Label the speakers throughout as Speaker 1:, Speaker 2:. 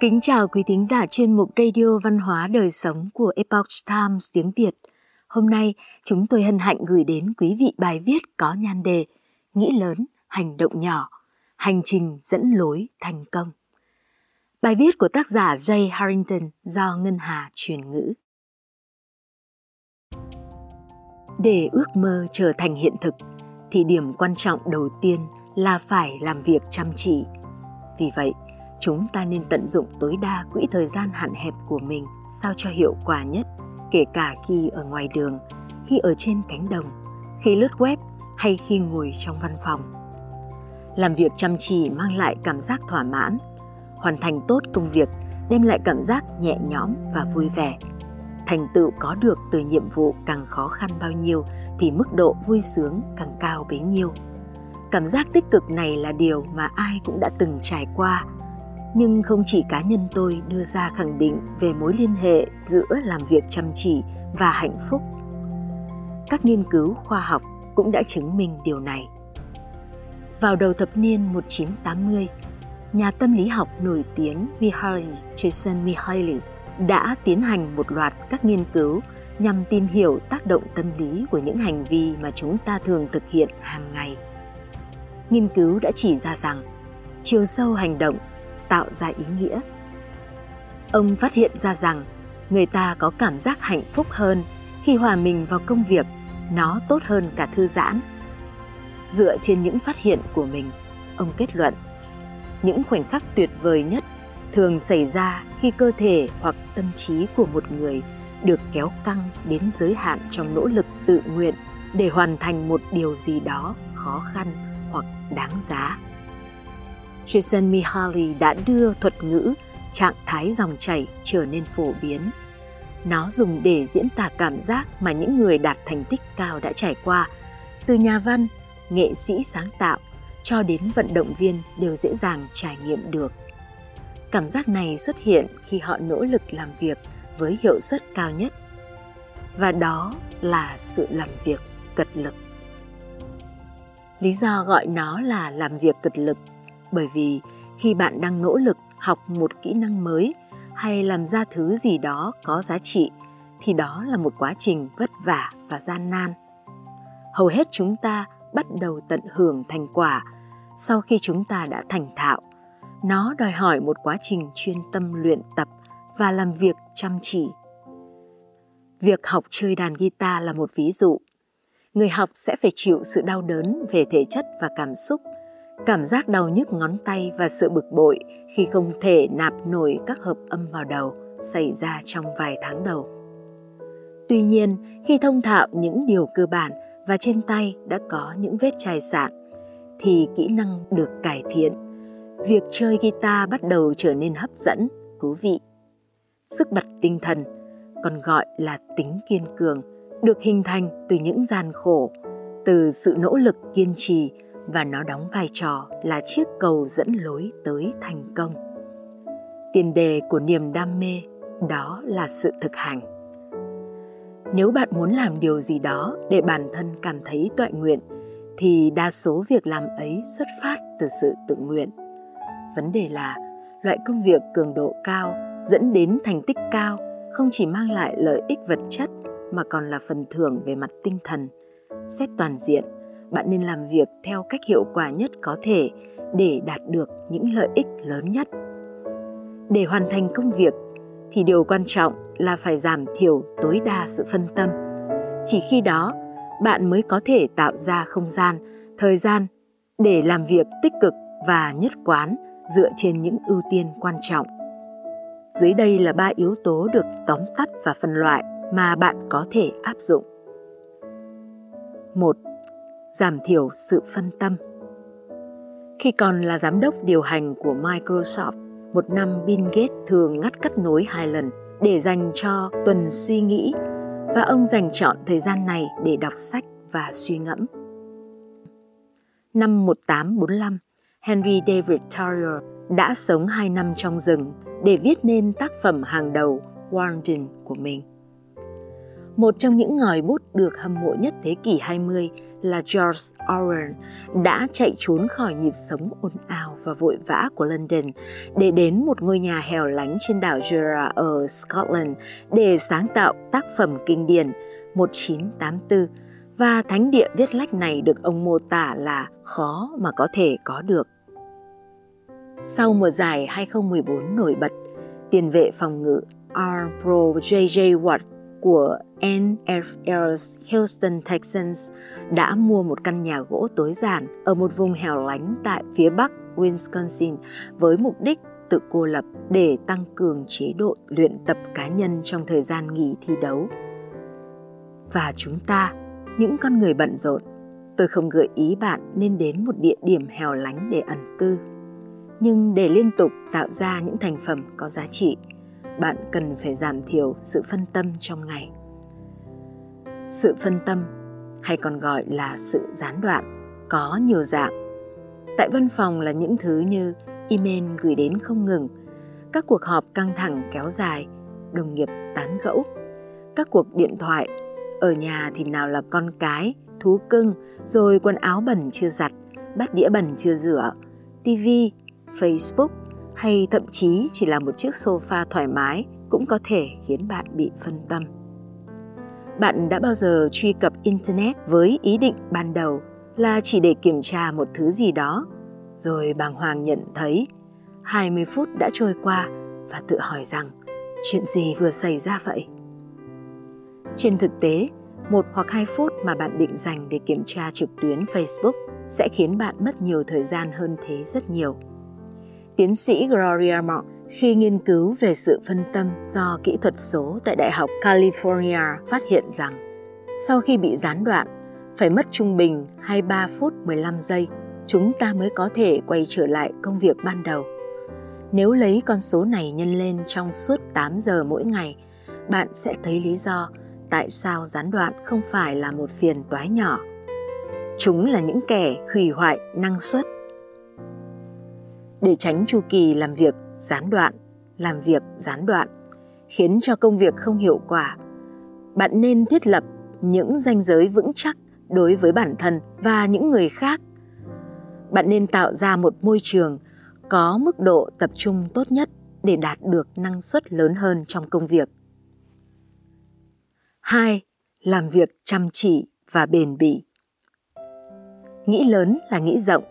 Speaker 1: Kính chào quý thính giả chuyên mục Radio Văn hóa Đời Sống của Epoch Times tiếng Việt. Hôm nay, chúng tôi hân hạnh gửi đến quý vị bài viết có nhan đề Nghĩ lớn, hành động nhỏ, hành trình dẫn lối thành công. Bài viết của tác giả Jay Harrington do Ngân Hà truyền ngữ. Để ước mơ trở thành hiện thực, thì điểm quan trọng đầu tiên là phải làm việc chăm chỉ. Vì vậy, chúng ta nên tận dụng tối đa quỹ thời gian hạn hẹp của mình sao cho hiệu quả nhất, kể cả khi ở ngoài đường, khi ở trên cánh đồng, khi lướt web hay khi ngồi trong văn phòng. Làm việc chăm chỉ mang lại cảm giác thỏa mãn, hoàn thành tốt công việc đem lại cảm giác nhẹ nhõm và vui vẻ. Thành tựu có được từ nhiệm vụ càng khó khăn bao nhiêu thì mức độ vui sướng càng cao bấy nhiêu. Cảm giác tích cực này là điều mà ai cũng đã từng trải qua nhưng không chỉ cá nhân tôi đưa ra khẳng định về mối liên hệ giữa làm việc chăm chỉ và hạnh phúc. Các nghiên cứu khoa học cũng đã chứng minh điều này. Vào đầu thập niên 1980, nhà tâm lý học nổi tiếng Mihaly Csikszentmihalyi đã tiến hành một loạt các nghiên cứu nhằm tìm hiểu tác động tâm lý của những hành vi mà chúng ta thường thực hiện hàng ngày. Nghiên cứu đã chỉ ra rằng chiều sâu hành động tạo ra ý nghĩa. Ông phát hiện ra rằng người ta có cảm giác hạnh phúc hơn khi hòa mình vào công việc, nó tốt hơn cả thư giãn. Dựa trên những phát hiện của mình, ông kết luận những khoảnh khắc tuyệt vời nhất thường xảy ra khi cơ thể hoặc tâm trí của một người được kéo căng đến giới hạn trong nỗ lực tự nguyện để hoàn thành một điều gì đó khó khăn hoặc đáng giá. Jason Mihaly đã đưa thuật ngữ trạng thái dòng chảy trở nên phổ biến. Nó dùng để diễn tả cảm giác mà những người đạt thành tích cao đã trải qua, từ nhà văn, nghệ sĩ sáng tạo cho đến vận động viên đều dễ dàng trải nghiệm được. Cảm giác này xuất hiện khi họ nỗ lực làm việc với hiệu suất cao nhất. Và đó là sự làm việc cật lực. Lý do gọi nó là làm việc cật lực bởi vì khi bạn đang nỗ lực học một kỹ năng mới hay làm ra thứ gì đó có giá trị, thì đó là một quá trình vất vả và gian nan. Hầu hết chúng ta bắt đầu tận hưởng thành quả sau khi chúng ta đã thành thạo. Nó đòi hỏi một quá trình chuyên tâm luyện tập và làm việc chăm chỉ. Việc học chơi đàn guitar là một ví dụ. Người học sẽ phải chịu sự đau đớn về thể chất và cảm xúc cảm giác đau nhức ngón tay và sự bực bội khi không thể nạp nổi các hợp âm vào đầu xảy ra trong vài tháng đầu. Tuy nhiên, khi thông thạo những điều cơ bản và trên tay đã có những vết chai sạn, thì kỹ năng được cải thiện. Việc chơi guitar bắt đầu trở nên hấp dẫn, thú vị. Sức bật tinh thần, còn gọi là tính kiên cường, được hình thành từ những gian khổ, từ sự nỗ lực kiên trì và nó đóng vai trò là chiếc cầu dẫn lối tới thành công. Tiền đề của niềm đam mê đó là sự thực hành. Nếu bạn muốn làm điều gì đó để bản thân cảm thấy toại nguyện, thì đa số việc làm ấy xuất phát từ sự tự nguyện. Vấn đề là, loại công việc cường độ cao dẫn đến thành tích cao không chỉ mang lại lợi ích vật chất mà còn là phần thưởng về mặt tinh thần. Xét toàn diện bạn nên làm việc theo cách hiệu quả nhất có thể để đạt được những lợi ích lớn nhất. Để hoàn thành công việc thì điều quan trọng là phải giảm thiểu tối đa sự phân tâm. Chỉ khi đó, bạn mới có thể tạo ra không gian, thời gian để làm việc tích cực và nhất quán dựa trên những ưu tiên quan trọng. Dưới đây là ba yếu tố được tóm tắt và phân loại mà bạn có thể áp dụng. Một giảm thiểu sự phân tâm. Khi còn là giám đốc điều hành của Microsoft, một năm Bill Gates thường ngắt kết nối hai lần để dành cho tuần suy nghĩ và ông dành chọn thời gian này để đọc sách và suy ngẫm. Năm 1845, Henry David Thoreau đã sống hai năm trong rừng để viết nên tác phẩm hàng đầu Walden của mình. Một trong những ngòi bút được hâm mộ nhất thế kỷ 20 là George Orwell đã chạy trốn khỏi nhịp sống ồn ào và vội vã của London để đến một ngôi nhà hẻo lánh trên đảo Jura ở Scotland để sáng tạo tác phẩm kinh điển 1984 và thánh địa viết lách này được ông mô tả là khó mà có thể có được. Sau mùa giải 2014 nổi bật, tiền vệ phòng ngự R. Pro J.J. Watt của NFL's Houston Texans đã mua một căn nhà gỗ tối giản ở một vùng hẻo lánh tại phía bắc Wisconsin với mục đích tự cô lập để tăng cường chế độ luyện tập cá nhân trong thời gian nghỉ thi đấu. Và chúng ta, những con người bận rộn, tôi không gợi ý bạn nên đến một địa điểm hẻo lánh để ẩn cư. Nhưng để liên tục tạo ra những thành phẩm có giá trị, bạn cần phải giảm thiểu sự phân tâm trong ngày. Sự phân tâm, hay còn gọi là sự gián đoạn, có nhiều dạng. Tại văn phòng là những thứ như email gửi đến không ngừng, các cuộc họp căng thẳng kéo dài, đồng nghiệp tán gẫu, các cuộc điện thoại, ở nhà thì nào là con cái, thú cưng, rồi quần áo bẩn chưa giặt, bát đĩa bẩn chưa rửa tv facebook hay thậm chí chỉ là một chiếc sofa thoải mái cũng có thể khiến bạn bị phân tâm. Bạn đã bao giờ truy cập internet với ý định ban đầu là chỉ để kiểm tra một thứ gì đó, rồi bàng hoàng nhận thấy 20 phút đã trôi qua và tự hỏi rằng chuyện gì vừa xảy ra vậy? Trên thực tế, một hoặc hai phút mà bạn định dành để kiểm tra trực tuyến Facebook sẽ khiến bạn mất nhiều thời gian hơn thế rất nhiều. Tiến sĩ Gloria Mock khi nghiên cứu về sự phân tâm do kỹ thuật số tại Đại học California phát hiện rằng sau khi bị gián đoạn, phải mất trung bình 23 phút 15 giây chúng ta mới có thể quay trở lại công việc ban đầu. Nếu lấy con số này nhân lên trong suốt 8 giờ mỗi ngày, bạn sẽ thấy lý do tại sao gián đoạn không phải là một phiền toái nhỏ. Chúng là những kẻ hủy hoại năng suất. Để tránh chu kỳ làm việc gián đoạn, làm việc gián đoạn, khiến cho công việc không hiệu quả. Bạn nên thiết lập những ranh giới vững chắc đối với bản thân và những người khác. Bạn nên tạo ra một môi trường có mức độ tập trung tốt nhất để đạt được năng suất lớn hơn trong công việc. 2. Làm việc chăm chỉ và bền bỉ. Nghĩ lớn là nghĩ rộng,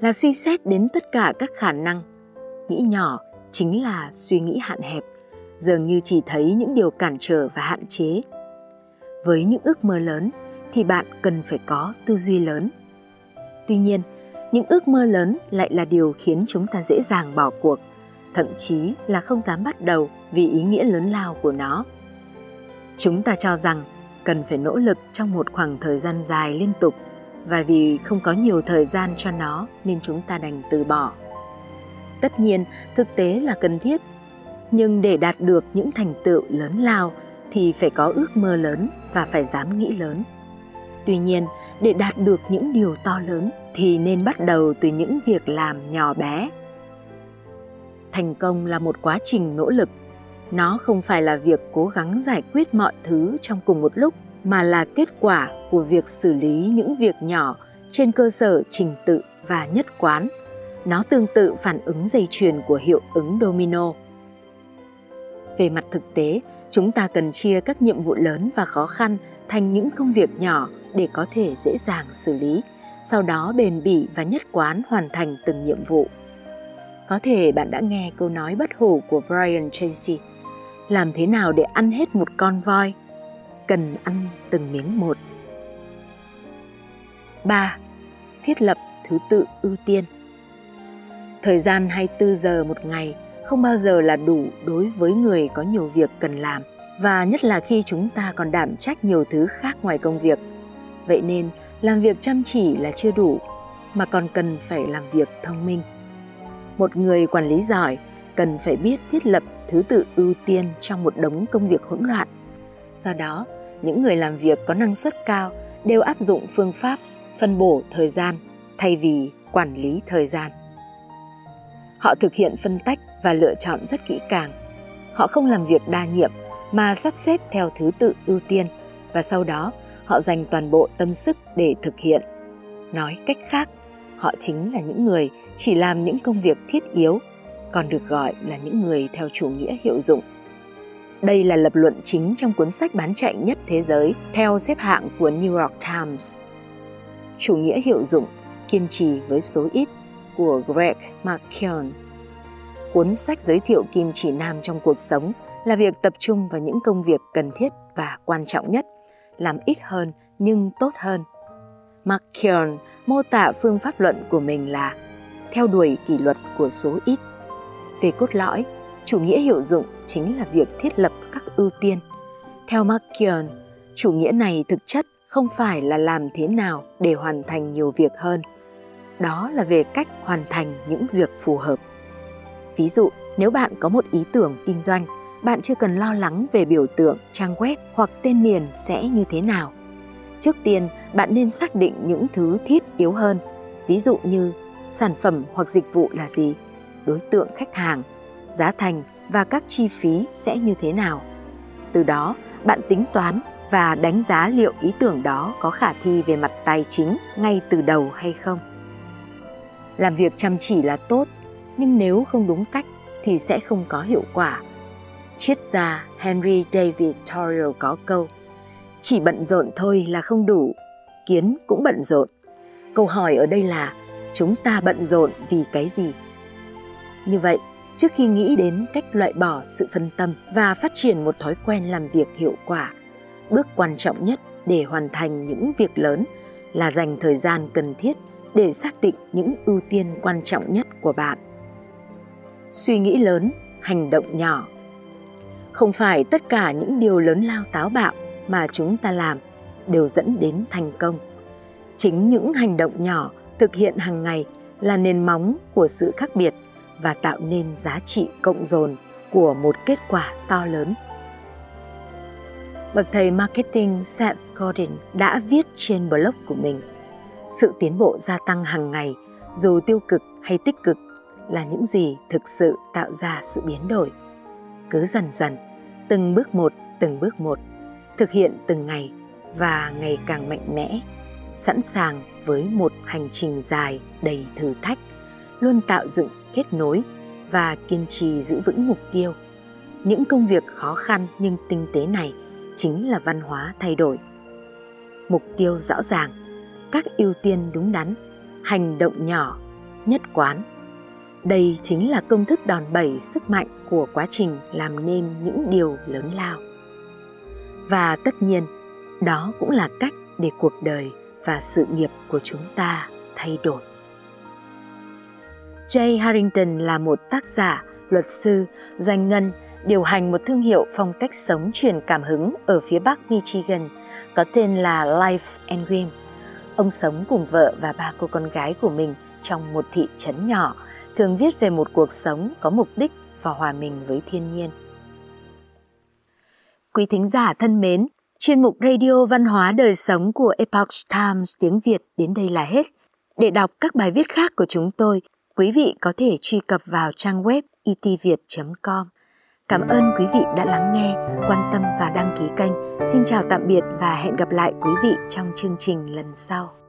Speaker 1: là suy xét đến tất cả các khả năng. Nghĩ nhỏ chính là suy nghĩ hạn hẹp, dường như chỉ thấy những điều cản trở và hạn chế. Với những ước mơ lớn thì bạn cần phải có tư duy lớn. Tuy nhiên, những ước mơ lớn lại là điều khiến chúng ta dễ dàng bỏ cuộc, thậm chí là không dám bắt đầu vì ý nghĩa lớn lao của nó. Chúng ta cho rằng cần phải nỗ lực trong một khoảng thời gian dài liên tục và vì không có nhiều thời gian cho nó, nên chúng ta đành từ bỏ. Tất nhiên, thực tế là cần thiết. Nhưng để đạt được những thành tựu lớn lao, thì phải có ước mơ lớn và phải dám nghĩ lớn. Tuy nhiên, để đạt được những điều to lớn, thì nên bắt đầu từ những việc làm nhỏ bé. Thành công là một quá trình nỗ lực. Nó không phải là việc cố gắng giải quyết mọi thứ trong cùng một lúc mà là kết quả của việc xử lý những việc nhỏ trên cơ sở trình tự và nhất quán nó tương tự phản ứng dây chuyền của hiệu ứng domino. Về mặt thực tế, chúng ta cần chia các nhiệm vụ lớn và khó khăn thành những công việc nhỏ để có thể dễ dàng xử lý, sau đó bền bỉ và nhất quán hoàn thành từng nhiệm vụ. Có thể bạn đã nghe câu nói bất hủ của Brian Tracy, làm thế nào để ăn hết một con voi? Cần ăn từng miếng một. 3. Thiết lập thứ tự ưu tiên Thời gian 24 giờ một ngày không bao giờ là đủ đối với người có nhiều việc cần làm và nhất là khi chúng ta còn đảm trách nhiều thứ khác ngoài công việc. Vậy nên, làm việc chăm chỉ là chưa đủ mà còn cần phải làm việc thông minh. Một người quản lý giỏi cần phải biết thiết lập thứ tự ưu tiên trong một đống công việc hỗn loạn. Do đó, những người làm việc có năng suất cao đều áp dụng phương pháp phân bổ thời gian thay vì quản lý thời gian. Họ thực hiện phân tách và lựa chọn rất kỹ càng. Họ không làm việc đa nhiệm mà sắp xếp theo thứ tự ưu tiên và sau đó họ dành toàn bộ tâm sức để thực hiện. Nói cách khác, họ chính là những người chỉ làm những công việc thiết yếu, còn được gọi là những người theo chủ nghĩa hiệu dụng. Đây là lập luận chính trong cuốn sách bán chạy nhất thế giới theo xếp hạng của New York Times. Chủ nghĩa hiệu dụng, kiên trì với số ít của Greg McKeown. Cuốn sách giới thiệu kim chỉ nam trong cuộc sống là việc tập trung vào những công việc cần thiết và quan trọng nhất, làm ít hơn nhưng tốt hơn. McKeown mô tả phương pháp luận của mình là theo đuổi kỷ luật của số ít. Về cốt lõi, chủ nghĩa hiệu dụng chính là việc thiết lập các ưu tiên. Theo McKeown, chủ nghĩa này thực chất không phải là làm thế nào để hoàn thành nhiều việc hơn. Đó là về cách hoàn thành những việc phù hợp. Ví dụ, nếu bạn có một ý tưởng kinh doanh, bạn chưa cần lo lắng về biểu tượng, trang web hoặc tên miền sẽ như thế nào. Trước tiên, bạn nên xác định những thứ thiết yếu hơn, ví dụ như sản phẩm hoặc dịch vụ là gì, đối tượng khách hàng, giá thành và các chi phí sẽ như thế nào. Từ đó, bạn tính toán và đánh giá liệu ý tưởng đó có khả thi về mặt tài chính ngay từ đầu hay không. Làm việc chăm chỉ là tốt, nhưng nếu không đúng cách thì sẽ không có hiệu quả. Triết gia Henry David Thoreau có câu Chỉ bận rộn thôi là không đủ, kiến cũng bận rộn. Câu hỏi ở đây là chúng ta bận rộn vì cái gì? Như vậy, trước khi nghĩ đến cách loại bỏ sự phân tâm và phát triển một thói quen làm việc hiệu quả, bước quan trọng nhất để hoàn thành những việc lớn là dành thời gian cần thiết để xác định những ưu tiên quan trọng nhất của bạn. Suy nghĩ lớn, hành động nhỏ. Không phải tất cả những điều lớn lao táo bạo mà chúng ta làm đều dẫn đến thành công. Chính những hành động nhỏ thực hiện hàng ngày là nền móng của sự khác biệt và tạo nên giá trị cộng dồn của một kết quả to lớn. Bậc thầy marketing Seth Godin đã viết trên blog của mình, sự tiến bộ gia tăng hàng ngày, dù tiêu cực hay tích cực, là những gì thực sự tạo ra sự biến đổi cứ dần dần, từng bước một, từng bước một, thực hiện từng ngày và ngày càng mạnh mẽ, sẵn sàng với một hành trình dài đầy thử thách luôn tạo dựng, kết nối và kiên trì giữ vững mục tiêu. Những công việc khó khăn nhưng tinh tế này chính là văn hóa thay đổi. Mục tiêu rõ ràng, các ưu tiên đúng đắn, hành động nhỏ, nhất quán. Đây chính là công thức đòn bẩy sức mạnh của quá trình làm nên những điều lớn lao. Và tất nhiên, đó cũng là cách để cuộc đời và sự nghiệp của chúng ta thay đổi. Jay Harrington là một tác giả, luật sư, doanh ngân, điều hành một thương hiệu phong cách sống truyền cảm hứng ở phía bắc Michigan có tên là Life and Dream. Ông sống cùng vợ và ba cô con gái của mình trong một thị trấn nhỏ, thường viết về một cuộc sống có mục đích và hòa mình với thiên nhiên. Quý thính giả thân mến, chuyên mục Radio Văn hóa Đời Sống của Epoch Times tiếng Việt đến đây là hết. Để đọc các bài viết khác của chúng tôi, quý vị có thể truy cập vào trang web e itviet.com. Cảm ơn quý vị đã lắng nghe, quan tâm và đăng ký kênh. Xin chào tạm biệt và hẹn gặp lại quý vị trong chương trình lần sau.